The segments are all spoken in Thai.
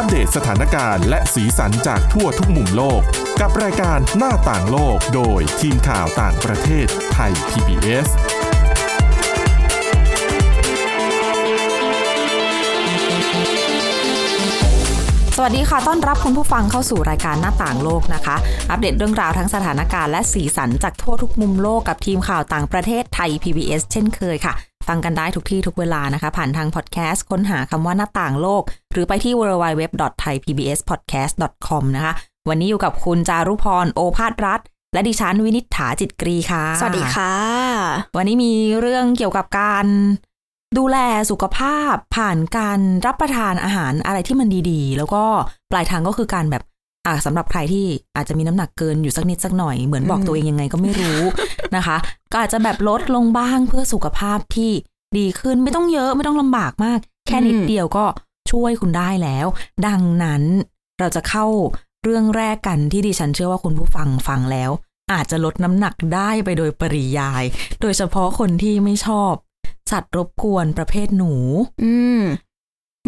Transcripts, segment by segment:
อัปเดตสถานการณ์และสีสันจากทั่วทุกมุมโลก กับรายการหน้าต่างโลกโดยทีมข่าวต่างประเทศไทย PBS สวัสดีค่ะ ต้อนรับคุณผู้ฟังเข้าสู่รายการหน้าต่างโลกนะคะ อัปเดตเรื่องราวทั้งสถานการณ์และสีสันจากทั่วทุกมุมโลกกับทีมข่าวต่างประเทศไทย PBS เช่นเคยค่ะ ฟังกันได้ทุกที่ทุกเวลานะคะ ผ่านทางพอดแคสต์ค้นหาคำว่าหน้าต่างโลก หรือไปที่ www.thaipbspodcast.com นะคะ วันนี้อยู่กับคุณจารุพรโอภาสรัฐ และดิฉันวินิษฐาจิตกรีค่ะ สวัสดีค่ะ วันนี้มีเรื่องเกี่ยวกับการดูแลสุขภาพผ่านการรับประทานอาหารอะไรที่มันดีๆ แล้วก็ปลายทางก็คือการแบบอ่าสำหรับใครที่อาจจะมีน้ำหนักเกินอยู่สักนิดสักหน่อยเหมือนบอกอืมตัวเองยังไงก็ไม่รู้ นะคะ ก็อาจจะแบบลดลงบ้างเพื่อสุขภาพที่ดีขึ้นไม่ต้องเยอะไม่ต้องลำบากมาก แค่นิดเดียวก็ช่วยคุณได้แล้ว ดังนั้นเราจะเข้าเรื่องแรกกันที่ดิฉันเชื่อว่าคุณผู้ฟังฟังแล้ว อาจจะลดน้ำหนักได้ไปโดยปริยาย โดยเฉพาะคนที่ไม่ชอบ สัตว์รบกวนประเภทหนู อืม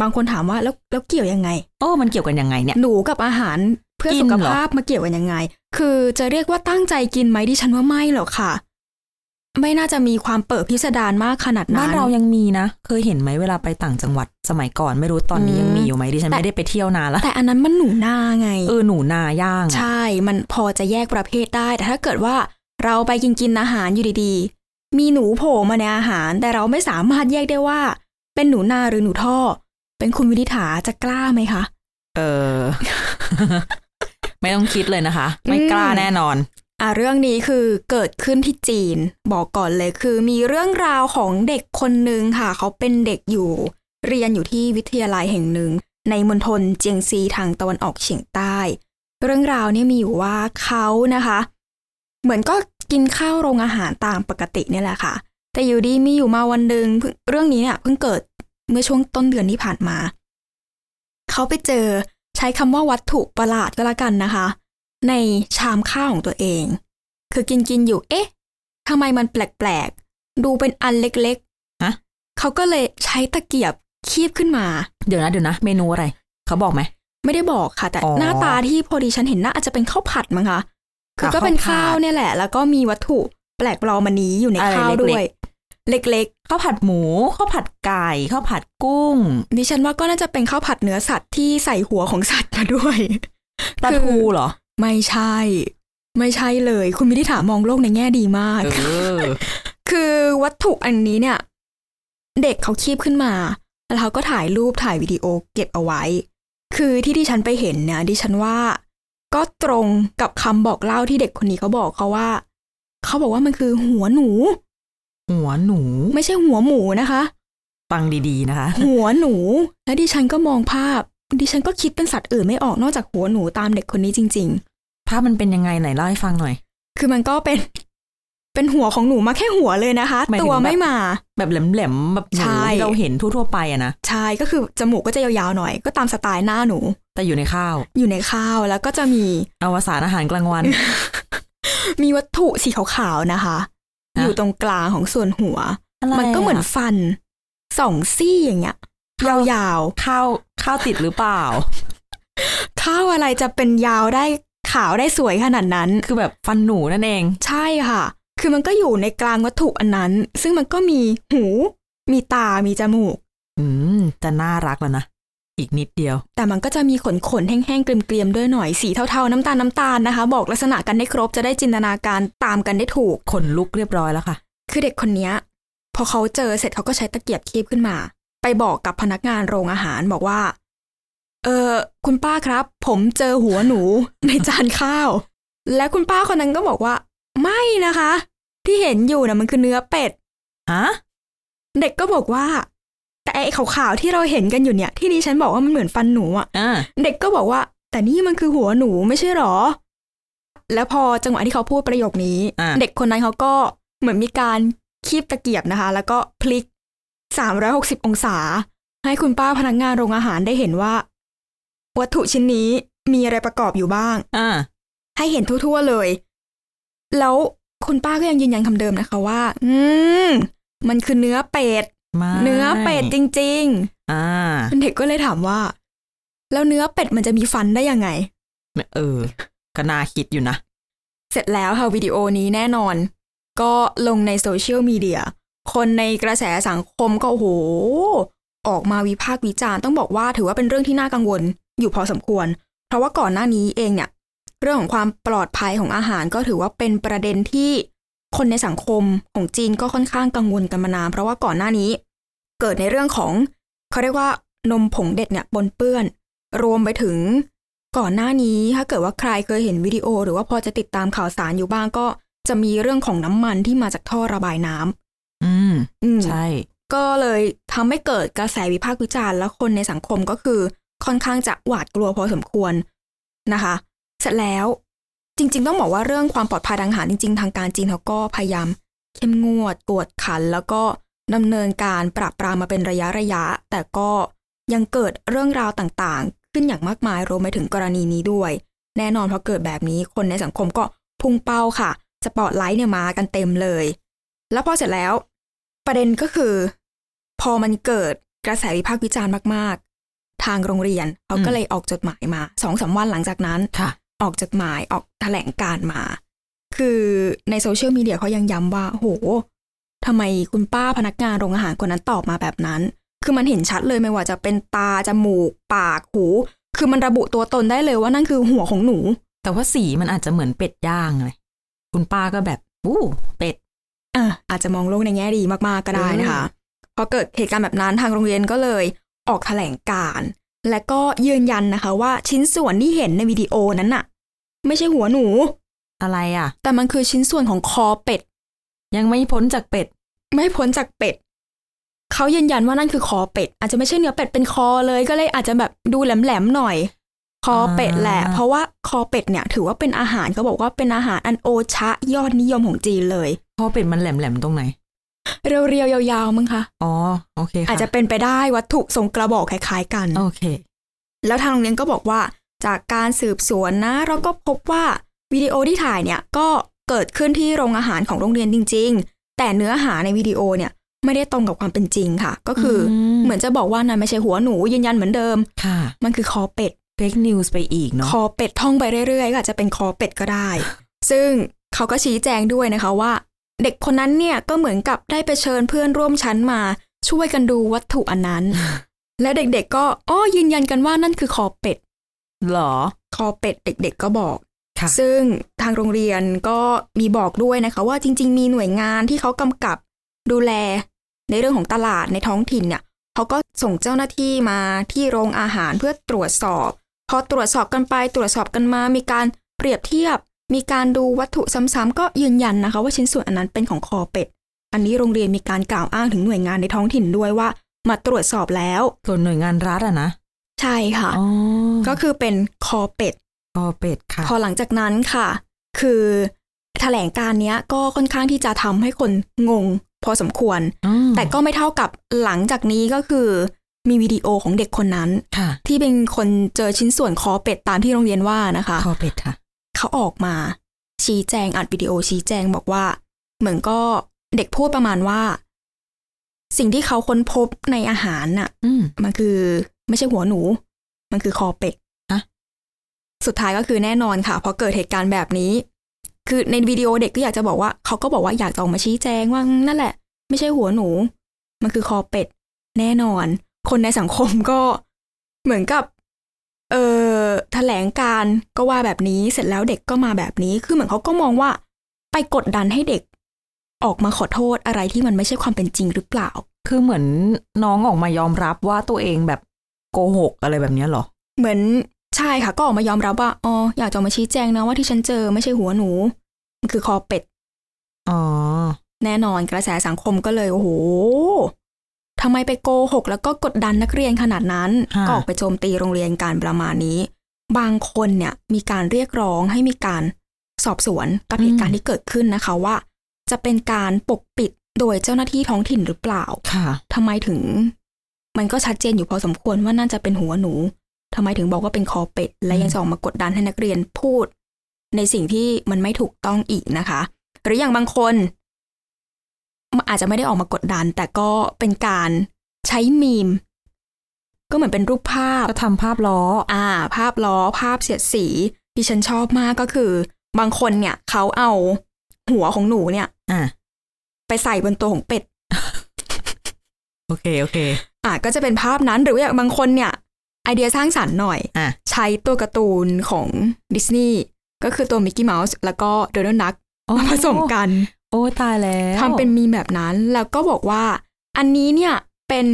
บางคนถามว่าแล้วแล้วเกี่ยวยังไง โอ้ มันเกี่ยวกันยังไงเนี่ย หนูกับอาหาร เพื่อกินสุขเหรอภาพมาเกี่ยวกันยังไง คือจะเรียกว่าตั้งใจกินไหมดิฉันว่าไม่หรอกค่ะ ไม่น่าจะมีความเปิดพิสดารมากขนาดนั้นบ้านเรายังมีนะ เคยเห็นไหมเวลาไปต่างจังหวัดสมัยก่อนไม่รู้ตอนนี้อืมยังมีอยู่ไหมดิฉันแต่ไม่ได้ไปเที่ยวนานแล้วแต่อันนั้นมันหนูนาไงเออหนูนาย่างอะใช่ มันพอจะแยกประเภทได้ แต่ถ้าเกิดว่าเราไปกินกินอาหารอยู่ดีๆ มีหนูโผล่มาในอาหาร แต่เราไม่สามารถแยกได้ว่า เป็นหนูนาหรือหนูท่อ เป็นคุณวินิษฐาจะกล้าไหมคะ เออ ไม่ต้องคิดเลยนะคะ ไม่กล้าอืมแน่นอนอะเรื่องนี้คือเกิดขึ้นที่จีน บอกก่อนเลยคือมีเรื่องราวของเด็กคนหนึ่งค่ะ เขาเป็นเด็กอยู่ เรียนอยู่ที่วิทยาลัยแห่งหนึ่ง ในมณฑลเจียงซีทางตะวันออกเฉียงใต้ เรื่องราวเนี่ยมีอยู่ว่าเขานะคะ เหมือนก็กินข้าวโรงอาหารตามปกติเนี่ยแหละค่ะ แต่อยู่ดีมีอยู่มาวันหนึ่งเพิ่งเรื่องนี้เนี่ยเพิ่งเกิดเมื่อช่วงต้นเดือนที่ผ่านมา เขาไปเจอใช้คำว่าวัตถุประหลาดก็แล้วกันนะคะ ในชามข้าวของตัวเอง คือกินกินๆอยู่ เอ๊ะทำไมมันแปลกๆ ดูเป็นอันเล็กฮะเขาก็เลยใช้ตะเกียบคีบขึ้นมา เดี๋ยวนะเดี๋ยวนะ เมนูอะไร เขาบอกไหม ไม่ได้บอกค่ะ แต่อ๋อหน้าตาที่พอดีฉันเห็นน่าอาจจะเป็นข้าวผัดมั้งคะ คืออะก็เป็นข้าข้าววผัดเนี่ยแหละ แล้วก็มีวัตถุแปลกปลอมอันนี้อยู่ในอะไรข้าวเล็กๆด้วย เล็กข้าวผัดหมูข้าวผัดไก่ข้าวผัดกุ้งๆดิฉันว่าก็น่าจะเป็นข้าวผัดเนื้อสัตว์ที่ใส่หัวของสัตว์มาด้วยปลาคือทูเหรอ ไม่ใช่ ไม่ใช่เลย คุณมิทิถามองโลกในแง่ดีมากเออคือวัตถุอันนี้เนี่ย เด็กเขาคีบขึ้นมา แล้วเขาก็ถ่ายรูปถ่ายวิดีโอเก็บเอาไว้ คือที่ดิฉันไปเห็นเนี่ยดิฉันว่า ก็ตรงกับคำบอกเล่าที่เด็กคนนี้เขาบอกเขาว่า เขาบอกว่ามันคือหัวหนู หัวหนู ไม่ใช่หัวหมูนะคะ ฟังดีๆนะคะ หัวหนู และดิฉันก็มองภาพ ดิฉันก็คิดเป็นสัตว์อื่นไม่ออกนอกจากหัวหนูตามเด็กคนนี้จริงภาพมันเป็นยังไงไหนเล่าให้ฟังหน่อยๆคือมันก็เป็น เป็นหัวของหนูมาแค่หัวเลยนะคะ หมายถึง ตัวแบบไม่มา แบบแหลมๆแบบหนูใช่ ที่เราเห็นทั่วๆไปอะนะใช่ก็คือจมูกก็จะยาวๆหน่อย ก็ตามสไตล์หน้าหนู แต่อยู่ในข้าวอยู่ในข้าวแล้วก็จะมี อวสานอาหารกลางวัน มีวัตถุสีขาวๆนะคะฮะ อยู่ตรงกลางของส่วนหัวอะไรมันก็เหมือนอะฟันสองซี่อย่างเงี้ยยาวข้าวข้าวติดหรือเปล่าๆข้าวอะไรจะเป็นยาวได้ขาวได้สวยขนาดนั้น คือแบบฟันหนูนั่นเอง ใช่ค่ะ คือมันก็อยู่ในกลางวัตถุอันนั้น ซึ่งมันก็มีหู มีตามีจมูก อืมจะน่ารักแล้วนะ อีกนิดเดียว แต่มันก็จะมีขนขนๆแห้งๆ เกรียมๆ ด้วยหน่อยสีเทาๆ น้ำตาลน้ำตาลนะคะ บอกลักษณะกันได้ครบจะได้จินตนาการตามกันได้ถูก ขนลุกเรียบร้อยแล้วค่ะ คือเด็กคนเนี้ยพอเขาเจอเสร็จเขาก็ใช้ตะเกียบคีบขึ้นมา ไปบอกกับพนักงานโรงอาหารบอกว่า เออคุณป้าครับ ผมเจอหัวหนูในจานข้าว และคุณป้าคนนั้นก็บอกว่า ไม่นะคะ ที่เห็นอยู่นะมันคือเนื้อเป็ดฮะเด็กก็บอกว่า แต่ไอ้ขาวๆที่เราเห็นกันอยู่เนี่ย ที่ดิฉันบอกว่ามันเหมือนฟันหนูอะอ่าเด็กก็บอกว่า แต่นี่มันคือหัวหนูไม่ใช่หรอ แล้วพอจังหวะที่เขาพูดประโยคนี้ อ่า เด็กคนนั้นเขาก็เหมือนมีการคีบตะเกียบนะคะ แล้วก็พลิก 360 องศา ให้คุณป้าพนักงานโรงอาหารได้เห็นว่า วัตถุชิ้นนี้มีอะไรประกอบอยู่บ้าง อ่า ให้เห็นทั่วๆเลย แล้วคุณป้าก็ยังยืนยันคำเดิมนะคะว่า อืม มันคือเนื้อเป็ด ไม่เนื้อเป็ดจริง อ่า ๆ เด็กก็เลยถามว่า แล้วเนื้อเป็ดมันจะมีฟันได้ยังไง เออก็น่าคิดอยู่นะ เสร็จแล้วค่ะวิดีโอนี้แน่นอน ก็ลงในโซเชียลมีเดีย คนในกระแสสังคมก็โอ้โห ออกมาวิพากษ์วิจารณ์ต้องบอกว่าถือว่าเป็นเรื่องที่น่ากังวลอยู่พอสมควร เพราะว่าก่อนหน้านี้เองเนี่ย เรื่องของความปลอดภัยของอาหารก็ถือว่าเป็นประเด็นที่ คนในสังคมของจีนก็ค่อนข้างกังวลกันมานานเพราะว่าก่อนหน้านี้ เกิดในเรื่องของเขาเรียกว่านมผงเด็ดเนี่ยปนเปื้อน รวมไปถึงก่อนหน้านี้ถ้าเกิดว่าใครเคยเห็นวิดีโอ หรือว่าพอจะติดตามข่าวสารอยู่บ้างก็จะมีเรื่องของน้ำมันที่มาจากท่อระบายน้ำอืมอืมใช่ ก็เลยทำให้เกิดกระแสวิพากษ์วิจารณ์และคนในสังคมก็คือค่อนข้างจะหวาดกลัวพอสมควรนะคะ เสร็จแล้ว จริง ๆ ต้องบอกว่าเรื่องความปลอดภัยทางอาหารจริง ๆ ทางการจีนเขาก็พยายามเข้มงวดกวดขัน แล้วก็ดำเนินการปราบปรามมาเป็นระยะระยะ แต่ก็ยังเกิดเรื่องราวต่างๆ ขึ้นอย่างมากมายรวมไปถึงกรณีนี้ด้วย แน่นอนพอเกิดแบบนี้คนในสังคมก็พุ่งเป้าค่ะสปอตไลท์เนี่ยมากันเต็มเลย แล้วพอเสร็จแล้ว ประเด็นก็คือ พอมันเกิดกระแสวิพากษ์วิจารณ์มาก ๆ ทางโรงเรียนเขาก็เลยออกจดหมายมาสองสามวันหลังจากนั้นค่ะ ออกจดหมายออกแถลงการมา คือในโซเชียลมีเดียเขายังย้ำว่า โหทำไมคุณป้าพนักงานโรงอาหารคนนั้นตอบมาแบบนั้น คือมันเห็นชัดเลยไม่ว่าจะเป็นตา จมูก ปาก หู คือมันระบุตัวตนได้เลยว่านั่นคือหัวของหนู แต่ว่าสีมันอาจจะเหมือนเป็ดย่างเลยคุณป้าก็แบบอู้เป็ดอะอาจจะมองโลกในแง่ดีมากๆก็ได้นะคะพอเกิดเหตุการณ์แบบนั้นทางโรงเรียนก็เลยออกแถลงการณ์และก็ยืนยันนะคะว่าชิ้นส่วนที่เห็นในวิดีโอนั้นน่ะ ไม่ใช่หัวหนู อะไรอะ แต่มันคือชิ้นส่วนของคอเป็ด ยังไม่พ้นจากเป็ด ไม่พ้นจากเป็ด เขายืนยันว่านั่นคือคอเป็ด อาจจะไม่ใช่เนื้อเป็ดเป็นคอเลยก็เลยอาจจะแบบดูแหลมๆหน่อย คอเป็ดแหละอ่าเพราะว่าคอเป็ดเนี่ย ถือว่าเป็นอาหารเขาบอกว่าเป็นอาหารอันโอชะยอดนิยมของจีนเลยเพราะเป็ดมันแหลมๆตรงไหน เรียวๆยาวๆมั้งคะ อ๋อ โอเคค่อาจจะเป็นไปได้วัตถุทรงกระบอกคล้ายๆกัน โอเค แล้วทางโรงเรียนก็บอกว่า จากการสืบสวนนะเราก็พบว่าวิดีโอที่ถ่ายเนี่ยก็เกิดขึ้นที่โรงอาหารของโรงเรียนจริง ๆ แต่เนื้อหาในวิดีโอเนี่ยไม่ได้ตรงกับความเป็นจริงค่ะ ก็คืออมเหมือนจะบอกว่านั่นไม่ใช่หัวหนูยืนยันเหมือนเดิมค่ะ มันคือคอเป็ด fake news ไปอีกเนาะคอเป็ดท่องไปเรื่อยๆก็อาจจะเป็นคอเป็ดก็ได้ ซึ่งเขาก็ชี้แจงด้วยนะคะว่า เด็กคนนั้นเนี่ยก็เหมือนกับได้ไปเชิญเพื่อนร่วมชั้นมา ช่วยกันดูวัตถุอันนั้น และเด็กๆก็อ้อยืนยันกันว่านั่นคือคอเป็ด หรอ คอเป็ดเด็กๆก็บอกค่ะซึ่งทางโรงเรียนก็มีบอกด้วยนะคะว่าจริง ๆ มีหน่วยงานที่เขากำกับดูแลในเรื่องของตลาดในท้องถิ่นเนี่ยเขาก็ส่งเจ้าหน้าที่มาที่โรงอาหารเพื่อตรวจสอบ พอตรวจสอบกันไปตรวจสอบกันมามีการเปรียบเทียบ มีการดูวัตถุซ้ำๆก็ยืนยันนะคะ ว่าชิ้นส่วนอันนั้นเป็นของคอเป็ดอันนี้โรงเรียนมีการกล่าวอ้างถึงหน่วยงานในท้องถิ่นด้วยว่า มาตรวจสอบแล้วส่วนหน่วยงานรัฐอะนะ ใช่ค่ะอ๋อก็คือเป็นคอเป็ด คอเป็ดค่ะ พอหลังจากนั้นค่ะ คือแถลงการเนี้ยก็ค่อนข้างที่จะทำให้คนงงพอสมควรอืมแต่ก็ไม่เท่ากับหลังจากนี้ก็คือมีวิดีโอของเด็กคนนั้นค่ะที่เป็นคนเจอชิ้นส่วนคอเป็ดตามที่โรงเรียนว่านะคะ คอเป็ดค่ะ เขาออกมาชี้แจงอัดวิดีโอชี้แจงบอกว่า เหมือนก็เด็กพูดประมาณว่า สิ่งที่เขาค้นพบในอาหารน่ะอืมมันคือ ไม่ใช่หัวหนู มันคือคอเป็ดอะสุดท้ายก็คือแน่นอนค่ะพอเกิดเหตุการณ์แบบนี้ คือในวิดีโอเด็กก็อยากจะบอกว่าเขาก็บอกว่าอยากจะออกมาชี้แจงว่านั่นแหละ ไม่ใช่หัวหนู มันคือคอเป็ด แน่นอน คนในสังคมก็เหมือนกับ เออแถลงการก็ว่าแบบนี้เสร็จแล้วเด็กก็มาแบบนี้ คือเหมือนเขาก็มองว่า ไปกดดันให้เด็ก ออกมาขอโทษอะไรที่มันไม่ใช่ความเป็นจริงหรือเปล่า คือเหมือนน้องออกมายอมรับว่าตัวเองแบบ โกหกอะไรแบบเนี้ยเหรอ เหมือนใช่ค่ะก็ออกมายอมรับว่าอ๋ออยากจะออกมาชี้แจงนะว่าที่ฉันเจอไม่ใช่หัวหนู มันคือคอเป็ดอ๋อแน่นอนกระแสสังคมก็เลยโอ้โหทำไมไปโกหก แล้วก็กดดันนักเรียนขนาดนั้นค่ะก็ออกไปโจมตีโรงเรียนการประมาณนี้ บางคนเนี่ยมีการเรียกร้องให้มีการสอบสวนกับเหตุการณ์ที่เกิดขึ้นนะคะว่า จะเป็นการปกปิดโดยเจ้าหน้าที่ท้องถิ่นหรือเปล่า ค่ะทำไมถึง มันก็ชัดเจนอยู่พอสมควรว่าน่าจะเป็นหัวหนูทำไมถึงบอกว่าเป็นคอเป็ด และยังจะออกมากดดันให้นักเรียนพูด ในสิ่งที่มันไม่ถูกต้องอีกนะคะ หรืออย่างบางคนมันอาจจะไม่ได้ออกมากดดัน แต่ก็เป็นการใช้มีม ก็เหมือนเป็นรูปภาพก็ทำภาพล้อ อ่า ภาพล้อ ภาพเสียดสีที่ฉันชอบมากก็คือ บางคนเนี่ย เขาเอาหัวของหนูเนี่ย อะไปใส่บนตัวของเป็ด โอเค โอเค อะก็จะเป็นภาพนั้นหรือว่าอย่างบางคนเนี่ยไอเดียสร้างสรรค์หน่อยอะใช้ตัวการ์ตูนของดิสนีย์ก็คือตัวมิกกี้เมาส์แล้วก็โดนัลด์นักมาผสมกัน โอ้ตายแล้วทำเป็นมีมแบบนั้นแล้วก็บอกว่า อันนี้เนี่ยเป็น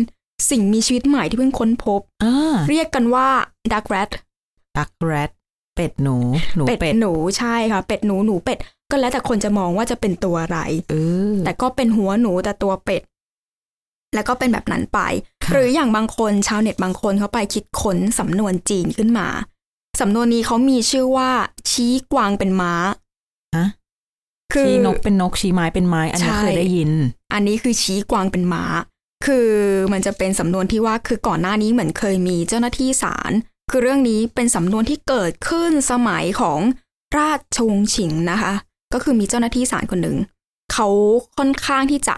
สิ่งมีชีวิตใหม่ที่เพิ่งค้นพบอ่าเรียกกันว่า duck rat ดักแรดเป็ดหนู หนูเป็ดเป็ดหนูใช่ค่ะ เป็ดหนูหนูเป็ด ก็แล้วแต่คนจะมองว่าจะเป็นตัวอะไรเออแต่ก็เป็นหัวหนูแต่ตัวเป็ด แล้วก็เป็นแบบนั้นไปค่ะ หรืออย่างบางคนชาวเน็ตบางคนเขาไปคิดค้นสำนวนจีนขึ้นมา สำนวนนี้เขามีชื่อว่า ชี้กวางเป็นม้าฮะคือชี้นกเป็นนกชี้ไม้เป็นไม้ อันนี้ใช่เคยได้ยิน อันนี้คือชี้กวางเป็นม้า คือมันจะเป็นสำนวนที่ว่าคือก่อนหน้านี้เหมือนเคยมีเจ้าหน้าที่ศาลคือเรื่องนี้เป็นสำนวนที่เกิดขึ้นสมัยของราชวงศ์ฉิงนะคะ ก็คือมีเจ้าหน้าที่ศาลคนหนึ่งเขาค่อนข้างที่จะ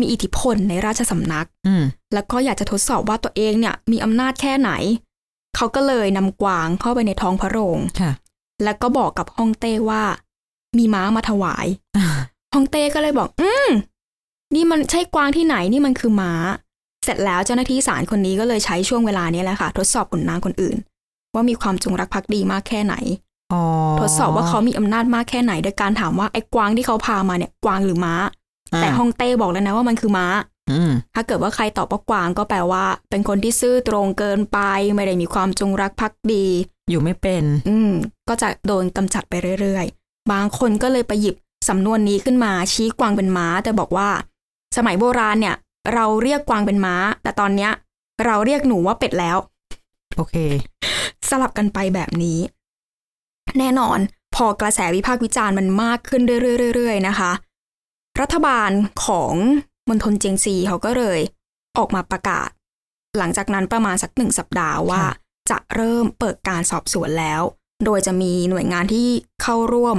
มีอิทธิพลในราชสำนักอืมแล้วก็อยากจะทดสอบว่าตัวเองเนี่ย มีอำนาจแค่ไหน เขาก็เลยนำกวางเข้าไปในท้องพระโรงค่ะแล้วก็บอกกับฮ่องเต้ว่า มีม้ามาถวายฮ่องเต้ก็เลยบอก อืมนี่มันใช่กวางที่ไหนนี่มันคือม้า เสร็จแล้วเจ้าหน้าที่ศาลคนนี้ก็เลยใช้ช่วงเวลานี้แหละค่ะ ทดสอบขุนนางคนอื่น ว่ามีความจงรักภักดีมากแค่ไหนอ๋อทดสอบว่าเขามีอำนาจมากแค่ไหนโดยการถามว่าไอ้กวางที่เขาพามาเนี่ยกวางหรือม้าา แต่ฮ่องเต้บอกแล้วนะว่ามันคือม้าอืมถ้าเกิดว่าใครตอบว่ากวางก็แปลว่า เป็นคนที่ซื่อตรงเกินไป ไม่ได้มีความจงรักภักดี อยู่ไม่เป็น อืมก็จะโดนกำจัดไปเรื่อยๆ บางคนก็เลยไปหยิบสำนวนนี้ขึ้นมาชี้กวางเป็นม้า แต่บอกว่า สมัยโบราณเนี่ย เราเรียกกวางเป็นม้า แต่ตอนเนี้ย เราเรียกหนูว่าเป็ดแล้ว โอเค สลับกันไปแบบนี้ แน่นอน พอกระแสวิพากษ์วิจารณ์มันมากขึ้นเรื่อยๆนะคะ รัฐบาลของมณฑลเจียงซีเขาก็เลยออกมาประกาศ หลังจากนั้นประมาณสักหนึ่งสัปดาห์ว่าค่ะจะเริ่มเปิดการสอบสวนแล้ว โดยจะมีหน่วยงานที่เข้าร่วม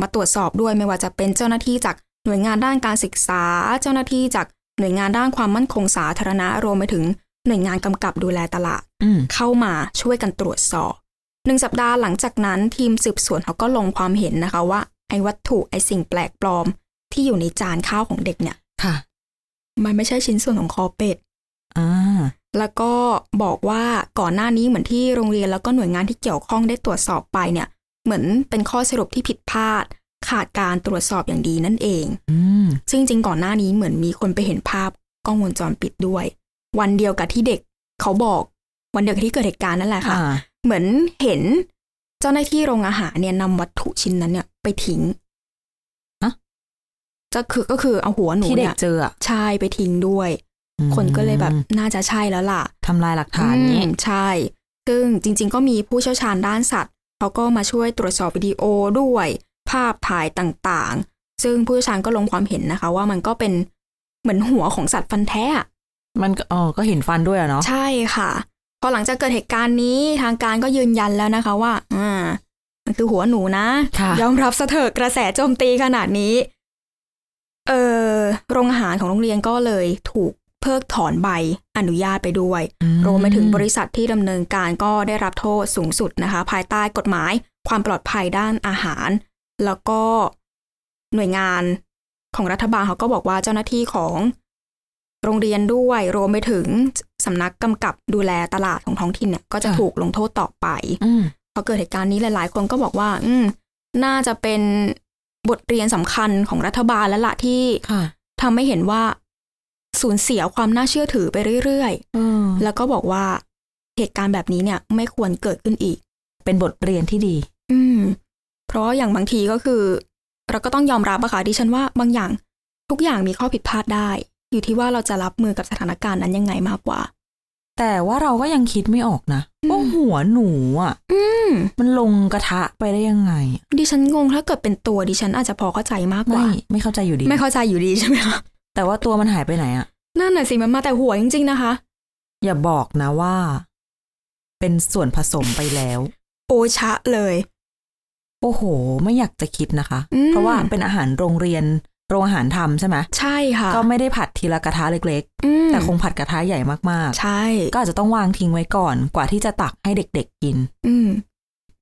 มาตรวจสอบด้วยไม่ว่าจะเป็นเจ้าหน้าที่จากหน่วยงานด้านการศึกษา เจ้าหน้าที่จากหน่วยงานด้านความมั่นคงสาธารณะรวมไปถึงหน่วยงานกำกับดูแลตลาดอืมเข้ามาช่วยกันตรวจสอบหนึ่งสัปดาห์หลังจากนั้นทีมสืบสวนเขาก็ลงความเห็นนะคะว่าไอ้วัตถุไอ้สิ่งแปลกปลอม ที่อยู่ในจานข้าวของเด็กเนี่ยค่ะ มันไม่ใช่ชิ้นส่วนของคอเป็ดอ่าแล้วก็บอกว่าก่อนหน้านี้เหมือนที่โรงเรียนแล้วก็หน่วยงานที่เกี่ยวข้องได้ตรวจสอบไปเนี่ย เหมือนเป็นข้อสรุปที่ผิดพลาด ขาดการตรวจสอบอย่างดีนั่นเองอืมซึ่งจริงๆก่อนหน้านี้เหมือนมีคนไปเห็นภาพกล้องวงจรปิดด้วย วันเดียวกับที่เด็กเขาบอกวันเดียวกับที่เกิดเหตุการณ์นั่นแหละค่ะอ่าเหมือนเห็นเจ้าหน้าที่โรงอาหารเนี่ยนำวัตถุชิ้นนั้นเนี่ยไปทิ้งฮะ ก็คือก็คือเอาหัวหนูที่เด็เนี่กยเจออะใช่ไปทิ้งด้วยอืมคนก็เลยแบบน่าจะใช่แล้วล่ะทำลายหลักฐานนี้อืมใช่ ซึ่งจริง ๆ ก็มีผู้เชี่ยวชาญด้านสัตว์เขาก็มาช่วยตรวจสอบวิดีโอด้วย ภาพถ่ายต่างๆ ซึ่งผู้เชี่ยวชาญก็ลงความเห็นนะคะ ว่ามันก็เป็นเหมือนหัวของสัตว์ฟันแท้อะมันก็อ๋อก็เห็นฟันด้วยอะเนาะใช่ค่ะ พอหลังจากเกิดเหตุการณ์นี้ทางการก็ยืนยันแล้วนะคะว่าอ่ามันคือหัวหนูนะค่ะยอมรับสะเถิดกระแสโจมตีขนาดนี้ เออโรงอาหารของโรงเรียนก็เลยถูกเพิกถอนใบอนุญาตไปด้วยอืรวมไปถึงบริษัทที่ดำเนินการก็ได้รับโทษสูงสุดนะคะ ภายใต้กฎหมายความปลอดภัยด้านอาหาร แล้วก็หน่วยงานของรัฐบาลเขาก็บอกว่าเจ้าหน้าที่ของโรงเรียนด้วย รวมไปถึงสำนักกำกับดูแลตลาดของท้องถิ่นเนี่ยก็จะถูกลงโทษต่อไปอืมพอเกิดเหตุการณ์นี้หลาย ๆ คนก็บอกว่า อืมน่าจะเป็น บทเรียนสำคัญของรัฐบาลแล้วละที่ค่ะทำให้เห็นว่าสูญเสียความน่าเชื่อถือไปเรื่อยเออๆแล้วก็บอกว่าเหตุการณ์แบบนี้เนี่ย ไม่ควรเกิดขึ้นอีก เป็นบทเรียนที่ดี อืม เพราะอย่างบางทีก็คือ เราก็ต้องยอมรับอะค่ะดิฉันว่าบางอย่างทุกอย่างมีข้อผิดพลาดได้ อยู่ที่ว่าเราจะรับมือกับสถานการณ์นั้นยังไงมากกว่า แต่ว่าเราก็ยังคิดไม่ออกนะอืมว่าหัวหนูอะอืมมันลงกระทะไปได้ยังไงอะดิฉันงงถ้าเกิดเป็นตัวดิฉันอาจจะพอเข้าใจมากกไม่ว่าไม่เข้าใจอยู่ดี ไม่เข้าใจอยู่ดีใช่ไหมคะแต่ว่าตัวมันหายไปไหนอะนั่นน่ะสิมันมาแต่หัวจริง ๆ นะคะ อย่าบอกนะว่า เป็นส่วนผสมไปแล้ว โอชะเลย โอ้โห ไม่อยากจะคิดนะคะอืมเพราะว่าเป็นอาหารโรงเรียน โรงอาหารทำใช่ไหมใช่ค่ะ ก็ไม่ได้ผัดทีละกระทะเล็กอืมๆแต่คงผัดกระทะใหญ่มากใช่ๆก็อาจจะต้องวางทิ้งไว้ก่อนกว่าที่จะตักให้เด็กๆกิน อืม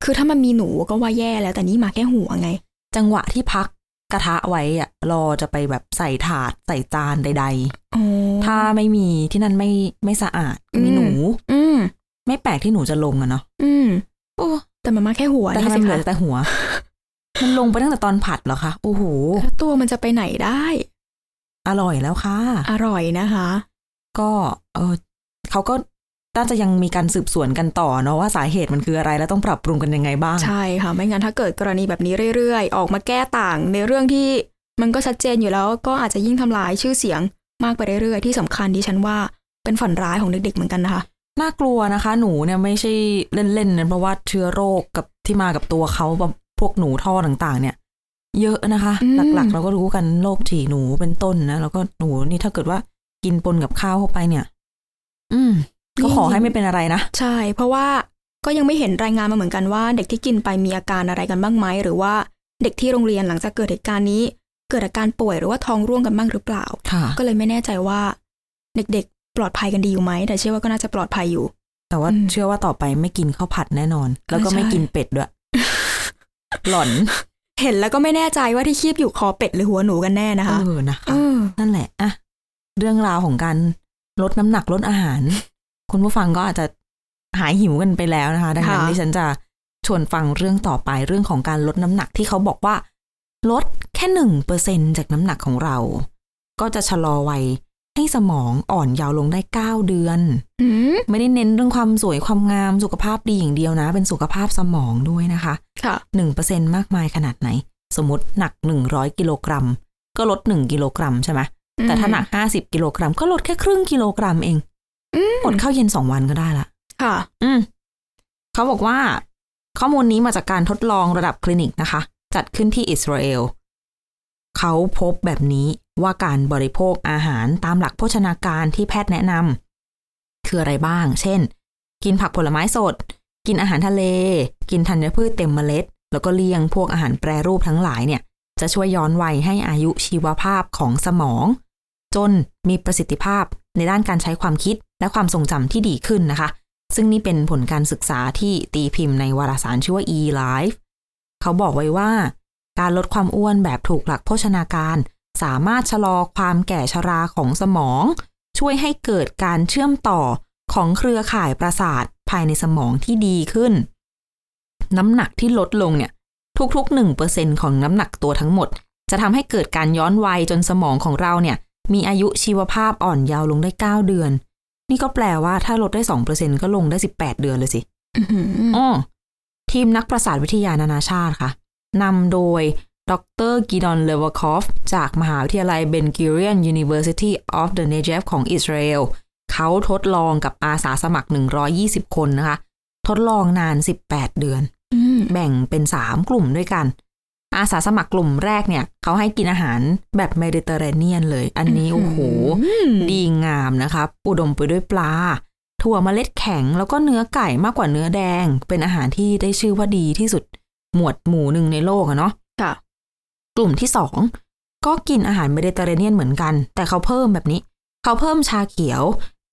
คือถ้ามันมีหนูก็ว่าแย่แล้วแต่นี่มาแค่หัวไง จังหวะที่พักกระทะไว้อะรอจะไปแบบใส่ถาดใส่จานใดอ๋อๆถ้าไม่มีที่นั่นไม่ไม่สะอาดอืมมีหนู อืมไม่แปลกที่หนูจะลงอะเนาะอืมโอ้แต่มันมาแค่หัวแต่ทำไมนี่มันสิเหลือคะแต่หัว มันลงไปตั้งแต่ตอนผัดเหรอคะโอ้โหแล้วตัวมันจะไปไหนได้ อร่อยแล้วค่ะ อร่อยนะคะ ก็เออเขาก็น่าจะยังมีการสืบสวนกันต่อเนาะว่าสาเหตุมันคืออะไรแล้วต้องปรับปรุงกันยังไงบ้าง ใช่ค่ะ ไม่งั้นถ้าเกิดกรณีแบบนี้เรื่อยๆ ออกมาแก้ต่างในเรื่องที่มันก็ชัดเจนอยู่แล้ว ก็อาจจะยิ่งทำลายชื่อเสียงมากไปเรื่อยๆ ที่สำคัญดิฉันว่าเป็นฝันร้ายของเด็กๆเหมือนกันนะคะน่ากลัวนะคะ หนูเนี่ยไม่ใช่เล่นๆนะเพราะว่าเชื้อโรคกับที่มากับตัวเขาแบบ พวกหนูท่อต่างๆ เนี่ย เยอะนะคะอืมหลักๆ เราก็รู้กันโรคฉี่หนูเป็นต้นนะแล้วก็หนูนี่ถ้าเกิดว่ากินปนกับข้าวเข้าไปเนี่ย อืม ก็ขอให้ไม่เป็นอะไรนะ ใช่ เพราะว่าก็ยังไม่เห็นรายงานมาเหมือนกันว่า เด็กที่กินไปมีอาการอะไรกันบ้างไหมหรือว่าเด็กที่โรงเรียนหลังจากเกิดเหตุการณ์นี้ เกิดอาการป่วยหรือว่าท้องร่วงกันบ้างหรือเปล่าค่ะก็เลยไม่แน่ใจว่า เด็กๆ ปลอดภัยกันดีอยู่ไหมแต่เชื่อว่าก็น่าจะปลอดภัยอยู่ แต่ว่าอืมเชื่อว่าต่อไปไม่กินข้าวผัดแน่นอน แล้วก็ใช่ไม่กินเป็ดด้วย หล่อน เห็นแล้วก็ไม่แน่ใจว่าที่คีบอยู่คอเป็ดหรือหัวหนูกันแน่นะคะเออนะคะเออนั่นแหละอะเรื่องราวของการลดน้ำหนักลดอาหาร คุณผู้ฟังก็อาจจะหายหิวกันไปแล้วนะคะดังนั้นค่ะดิฉันจะชวนฟังเรื่องต่อไปเรื่องของการลดน้ำหนักที่เขาบอกว่า ลดแค่หนึ่งเปอร์เซ็นจากน้ำหนักของเรา ก็จะชะลอวัย ให้สมองอ่อนเยาว์ลงได้เก้าเดือนอืมไม่ได้เน้นเรื่องความสวยความงามสุขภาพดีอย่างเดียวนะ เป็นสุขภาพสมองด้วยนะคะค่ะหนึ่งเปอร์เซ็นมากมายขนาดไหน สมมติหนักหนึ่งร้อยกิโลกรัม ก็ลดหนึ่งกิโลกรัมใช่ไหมแต่ถ้าหนักห้าสิบกิโลกรัม ก็ลดแค่ครึ่งกิโลกรัมเองอืมอดข้าวเย็นสองวันก็ได้ละค่ะ อืมเขาบอกว่า ข้อมูลนี้มาจากการทดลองระดับคลินิกนะคะ จัดขึ้นที่อิสราเอล เขาพบแบบนี้ว่าการบริโภคอาหารตามหลักโภชนาการที่แพทย์แนะนำคืออะไรบ้าง เช่น กินผักผลไม้สด กินอาหารทะเล กินธัญพืชเต็มเมล็ด แล้วก็เลี่ยงพวกอาหารแปรรูปทั้งหลายเนี่ย จะช่วยย้อนวัยให้อายุชีวภาพของสมอง จนมีประสิทธิภาพในด้านการใช้ความคิดและความทรงจำที่ดีขึ้นนะคะ ซึ่งนี่เป็นผลการศึกษาที่ตีพิมพ์ในวารสารชื่อว่า eLife เขาบอกไว้ว่า การลดความอ้วนแบบถูกหลักโภชนาการ สามารถชะลอความแก่ชราของสมอง ช่วยให้เกิดการเชื่อมต่อของเครือข่ายประสาทภายในสมองที่ดีขึ้น น้ำหนักที่ลดลงเนี่ยทุกๆ1%ของน้ำหนักตัวทั้งหมด จะทำให้เกิดการย้อนวัยจนสมองของเราเนี่ย มีอายุชีวภาพอ่อนเยาว์ลงได้ 9 เดือน นี่ก็แปลว่าถ้าลดได้2%ก็ลงได้ 18 เดือนเลยสิอื้อหืออ๋อทีมนักประสาทวิทยานานาชาติค่ะ นำโดยดรกิดอนเลวคอฟจากมหาวิทยาลัยเบนกิเรียน University of the Negev ของอิสราเอลเขาทดลองกับอาสาสมัคร 120 คนนะคะ ทดลองนาน 18 เดือนอืมแบ่งเป็น 3 กลุ่มด้วยกัน อาสาสมัครกลุ่มแรกเนี่ย เขาให้กินอาหารแบบเมดิเตอร์เรเนียนเลย อันนี้โอ้โหอืมดีงามนะครับอุดมไปด้วยปลา ถั่วเมล็ดแข็งแล้วก็เนื้อไก่มากกว่าเนื้อแดง เป็นอาหารที่ได้ชื่อว่าดีที่สุด หมวดหมู่หนึ่งในโลกอะเนาะค่ะ กลุ่มที่สองก็กินอาหารเมดิเตอร์เรเนียนเหมือนกัน แต่เขาเพิ่มแบบนี้ เขาเพิ่มชาเขียว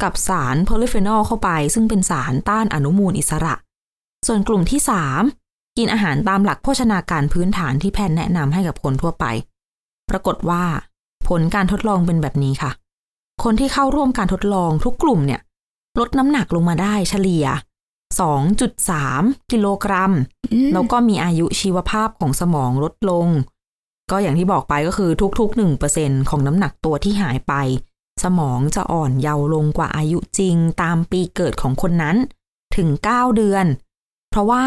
กับสารโพลิฟีนอลเข้าไป ซึ่งเป็นสารต้านอนุมูลอิสระ ส่วนกลุ่มที่สามกินอาหารตามหลักโภชนาการพื้นฐานที่แพทย์แนะนำให้กับคนทั่วไป ปรากฏว่า ผลการทดลองเป็นแบบนี้ค่ะ คนที่เข้าร่วมการทดลองทุกกลุ่มเนี่ย ลดน้ำหนักลงมาได้เฉลี่ย 2.3 กิโลกรัมอืมแล้วก็มีอายุชีวภาพของสมองลดลง ก็อย่างที่บอกไปก็คือทุกๆ1%ของน้ำหนักตัวที่หายไป สมองจะอ่อนเยาว์ลงกว่าอายุจริงตามปีเกิดของคนนั้น ถึง 9 เดือน เพราะว่า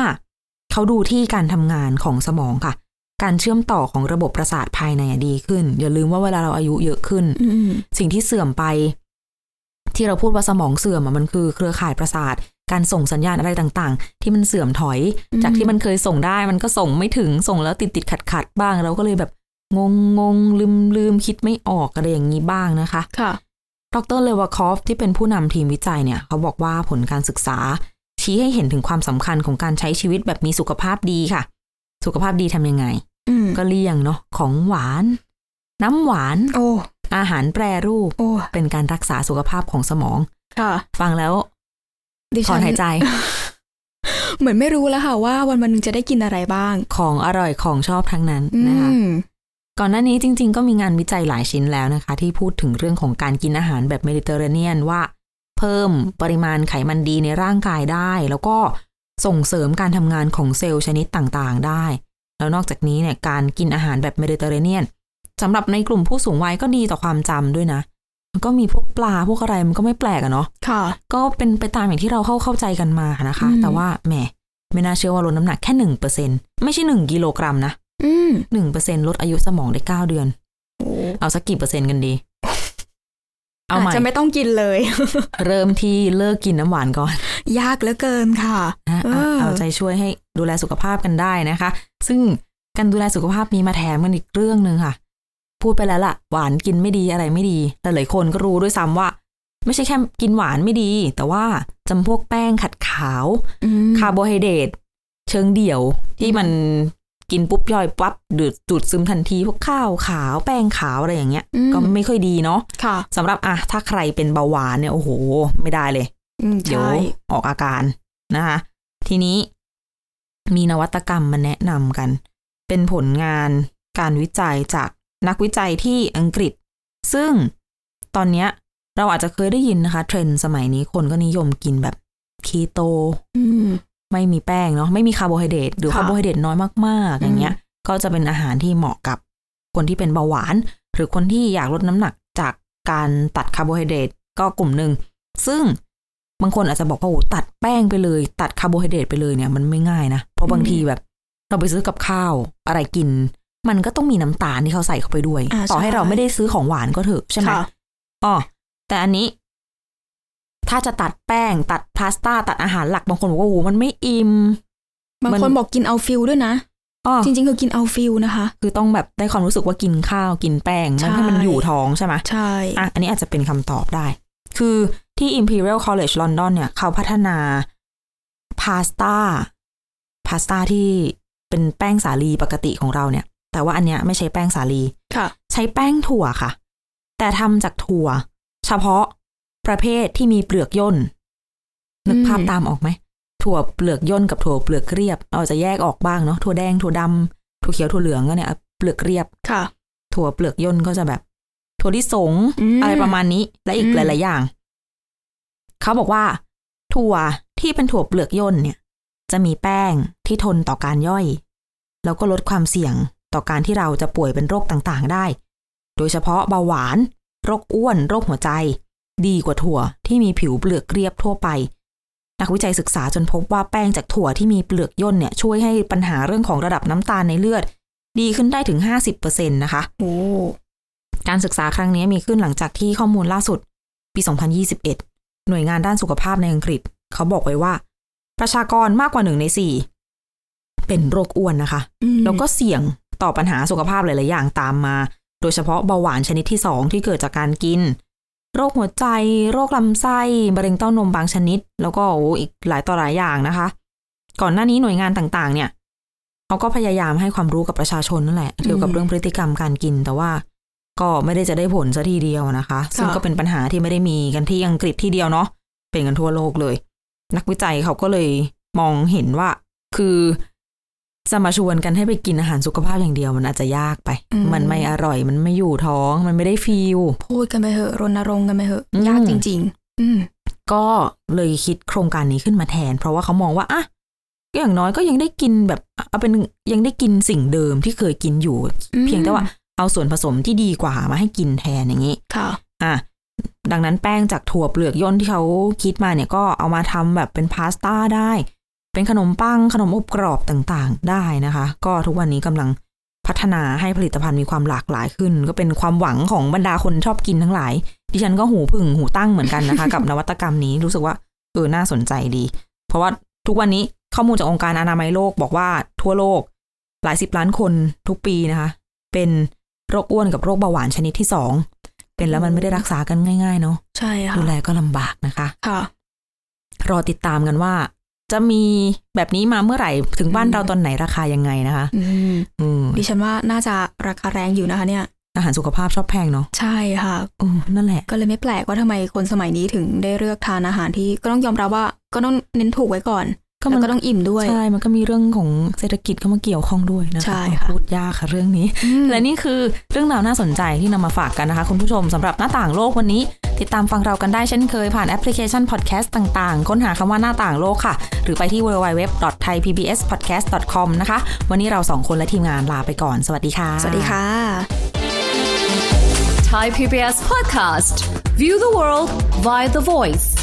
เขาดูที่การทำงานของสมองค่ะ การเชื่อมต่อของระบบประสาทภายในอะดีขึ้น อย่าลืมว่าเวลาเราอายุเยอะขึ้นอืมสิ่งที่เสื่อมไป ที่เราพูดว่าสมองเสื่อมอะมันคือเครือข่ายประสาทการส่งสัญญาณอะไรต่างๆ ที่มันเสื่อมถอยอืมจากที่มันเคยส่งได้มันก็ส่งไม่ถึงส่งแล้วติดติดขัดขัดๆบ้าง เราก็เลยแบบงงงงลืมลืมคิดไม่ออกอะไรอย่างนี้บ้างนะคะค่ะดรเลวาคอฟที่เป็นผู้นำทีมวิจัยเนี่ย เขาบอกว่าผลการศึกษา ชี้ให้เห็นถึงความสำคัญของการใช้ชีวิตแบบมีสุขภาพดีค่ะ สุขภาพดีทำยังไงอืมก็เลี่ยงเนาะของหวาน น้ำหวาน โอ้อาหารแปรรูปโอ้เป็นการรักษาสุขภาพของสมองค่ะฟังแล้ว ดิฉันถอนหายใจ เหมือนไม่รู้แล้วค่ะว่าวันวันๆหนึ่งจะได้กินอะไรบ้างของอร่อยของชอบทั้งนั้นอืมนะคะ ก่อนหน้านี้จริงๆ ก็มีงานวิจัยหลายชิ้นแล้วนะคะ ที่พูดถึงเรื่องของการกินอาหารแบบเมดิเตอร์เรเนียนว่า เพิ่มปริมาณไขมันดีในร่างกายได้ แล้วก็ส่งเสริมการทำงานของเซลล์ชนิดต่างๆ ได้ แล้วนอกจากนี้เนี่ยการกินอาหารแบบเมดิเตอร์เรเนียนสำหรับในกลุ่มผู้สูงวัยก็ดีต่อความจำด้วยนะมัน ก็มีพวกปลาพวกอะไรมันก็ไม่แปลกอะเนาะค่ะ ก็เป็นไปตามอย่างที่เราเข้าเข้าใจกันมานะคะอืมแต่ว่าแหมไม่น่าเชื่อว่าลดน้ำหนักแค่หนึ่งเปอร์เซ็นต์ไม่ใช่หนึ่งกิโลกรัมนะอืมหนึ่งเปอร์เซ็นต์ลดอายุสมองได้เก้าเดือนโอ้เอาสักกี่เปอร์เซ็นต์กันดี เอาใหม่อาจจะไม่ต้องกินเลย เริ่มที่เลิกกินน้ำหวานก่อน ยากเหลือเกินค่ะนะเออะอเอาใจช่วยให้ดูแลสุขภาพกันได้นะคะ ซึ่งการดูแลสุขภาพมีมาแถมกันอีกเรื่องหนึ่งค่ะ พูดไปแล้วล่ะ หวานกินไม่ดีอะไรไม่ดีแต่หลายคนก็รู้ด้วยซ้ำว่า ไม่ใช่แค่กินหวานไม่ดี แต่ว่าจำพวกแป้งขัดขาวอืมคาร์โบไฮเดรตเชิงเดี่ยวที่มันกินปุ๊บย่อยปั๊บดูดดูดซึมทันทีพวกข้าวขาวแป้งขาวอะไรอย่างเงี้ยอืมก็ไม่ค่อยดีเนาะค่ะสำหรับอะถ้าใครเป็นเบาหวานเนี่ยโอ้โห ไม่ได้เลยอืมเดี๋ยวใช่ออกอาการนะคะ ทีนี้มีนวัตกรรมมาแนะนำกัน เป็นผลงานการวิจัยจาก นักวิจัยที่อังกฤษ ซึ่งตอนเนี้ยเราอาจจะเคยได้ยินนะคะ เทรนด์สมัยนี้คนก็นิยมกินแบบคีโตอืมไม่มีแป้งเนาะไม่มีคาร์โบไฮเดรตหรือค่ะคาร์โบไฮเดรตน้อยมากๆ อย่างเงี้ยอืมก็จะเป็นอาหารที่เหมาะกับคนที่เป็นเบาหวาน หรือคนที่อยากลดน้ำหนักจากการตัดคาร์โบไฮเดรตก็กลุ่มหนึ่งซึ่งบางคนอาจจะบอกว่าโอ้ตัดแป้งไปเลย ตัดคาร์โบไฮเดรตไปเลยเนี่ยมันไม่ง่ายนะ เพราะบางทีแบบ เราไปซื้อกับข้าวอะไรกิน มันก็ต้องมีน้ำตาลที่เขาใส่เข้าไปด้วยอ่าต่อให้ใช่เราไม่ได้ซื้อของหวานก็เถอะใช่ไหมค่ะอ๋อแต่อันนี้ ถ้าจะตัดแป้ง ตัดพาสต้าตัดอาหารหลักบางคนบอกว่าโอ้โหมันไม่อิ่มบางมันคนบอกกินเอา feel ด้วยนะอ๋อจริงๆคือกินเอา feel นะคะ คือต้องแบบได้ความรู้สึกว่ากินข้าวกินแป้งใช่มันให้มันอยู่ท้องใช่ไหมใช่อะอันนี้อาจจะเป็นคำตอบได้ คือที่ Imperial College London เนี่ย เขาพัฒนาพาสต้าพาสต้าที่เป็นแป้งสาลีปกติของเราเนี่ย แต่ว่าอันเนี้ยไม่ใช้แป้งสาลีค่ะ ใช้แป้งถั่วค่ะ แต่ทำจากถั่ว เฉพาะประเภทที่มีเปลือกย่นนึกภาพอืมตามออกไหมถั่วเปลือกย่นกับถั่วเปลือกเรียบเราจะแยกออกบ้างเนาะถั่วแดงถั่วดำถั่วเขียวถั่วเหลืองก็เนี่ยเปลือกเรียบค่ะ ถั่วเปลือกย่นก็จะแบบ ถั่วลิสงอืมอะไรประมาณนี้ และอีกอืมหลาย ๆ อย่าง เขาบอกว่า ถั่วที่เป็นถั่วเปลือกย่นเนี่ย จะมีแป้งที่ทนต่อการย่อย แล้วก็ลดความเสี่ยง ต่อการที่เราจะป่วยเป็นโรคต่างๆ ได้ โดยเฉพาะเบาหวาน โรคอ้วน โรคหัวใจ ดีกว่าถั่วที่มีผิวเปลือกเรียบทั่วไป นักวิจัยศึกษาจนพบว่าแป้งจากถั่วที่มีเปลือกย่นเนี่ยช่วยให้ปัญหาเรื่องของระดับน้ำตาลในเลือด ดีขึ้นได้ถึง 50%นะคะโอ้การศึกษาครั้งนี้มีขึ้นหลังจากที่ข้อมูลล่าสุด ปี 2021 หน่วยงานด้านสุขภาพในอังกฤษ เขาบอกไว้ว่า ประชากรมากกว่าหนึ่งในสี่เป็นโรคอ้วนนะคะอืมแล้วก็เสี่ยง ต่อปัญหาสุขภาพหลาย ๆ อย่างตามมา โดยเฉพาะเบาหวานชนิดที่สองที่เกิดจากการกิน โรคหัวใจ โรคลำไส้มะเร็งเต้านมบางชนิด แล้วก็โอ้อีกหลายต่อหลายอย่างนะคะ ก่อนหน้านี้หน่วยงานต่าง ๆ เนี่ยเขาก็พยายามให้ความรู้กับประชาชนนั่นแหละเกี่ยวกับเรื่องพฤติกรรมการกิน แต่ว่าก็ไม่ได้จะได้ผลซะทีเดียวนะคะ ซึ่งก็เป็นปัญหาที่ไม่ได้มีกันที่อังกฤษที่เดียวเนาะเป็นกันทั่วโลกเลย นักวิจัยเขาก็เลยมองเห็นว่า คือ จะมาชวนกันให้ไปกินอาหารสุขภาพอย่างเดียวมันอาจจะยากไปมันไม่อร่อยมันไม่อยู่ท้องมันไม่ได้ฟีล พูดกันไปเหอะรณรงค์กันไปเหอะอืม ยากจริง ๆ อืม ก็เลยคิดโครงการนี้ขึ้นมาแทน เพราะว่าเขามองว่าอะอย่างน้อยก็ยังได้กินแบบเอาเป็นยังได้กินสิ่งเดิมที่เคยกินอยู่ อืม เพียงแต่ว่าเอาส่วนผสมที่ดีกว่ามาให้กินแทนอย่างนี้ ค่ะ อะดังนั้นแป้งจากถั่วเปลือกย่นที่เขาคิดมาเนี่ยก็เอามาทำแบบเป็นพาสต้าได้ เป็นขนมปังขนมอบกรอบต่างๆ ได้นะคะ ก็ทุกวันนี้กำลังพัฒนาให้ผลิตภัณฑ์มีความหลากหลายขึ้น ก็เป็นความหวังของบรรดาคนชอบกินทั้งหลาย ดิฉันก็หูผึ่งหูตั้งเหมือนกันนะคะ กับนวัตกรรมนี้รู้สึกว่าเออน่าสนใจดี เพราะว่าทุกวันนี้ข้อมูลจากองค์การอนามัยโลกบอกว่าทั่วโลก หลายสิบล้านคนทุกปีนะคะ เป็นโรคอ้วนกับโรคเบาหวานชนิดที่สองเป็นแล้วมันไม่ได้รักษากันง่าย ๆ เนาะใช่ค่ะดูแลก็ลำบากนะคะ ค่ะ รอติดตามกันว่า จะมีแบบนี้มาเมื่อไหร่ ถึงบ้านอืมเราตอนไหนราคายังไงนะคะอืมอืมดิฉันว่าน่าจะราคาแรงอยู่นะคะเนี่ยอาหารสุขภาพชอบแพงเนาะใช่ค่ะอืมนั่นแหละ ก็เลยไม่แปลกว่าทำไมคนสมัยนี้ถึงได้เลือกทานอาหารที่ก็ต้องยอมรับว่าก็ต้องเน้นถูกไว้ก่อนก็แล้วมันก็ต้องอิ่มด้วย ใช่ มันก็มีเรื่องของเศรษฐกิจเข้ามาเกี่ยวข้องด้วยนะคะใช่ค่ะพูดยากค่ะเรื่องนี้อืมและนี่คือเรื่องราวน่าสนใจที่นำมาฝากกันนะคะ คุณผู้ชมสำหรับหน้าต่างโลกวันนี้ ติดตามฟังเรากันได้เช่นเคยผ่านแอปพลิเคชันพอดแคสต์ต่างๆ ค้นหาคำว่าหน้าต่างโลกค่ะ หรือไปที่ www.thaipbspodcast.com นะคะ วันนี้เราสองคนและทีมงานลาไปก่อน สวัสดีค่ะ สวัสดีค่ะ Thai PBS podcast. View the world via the voice.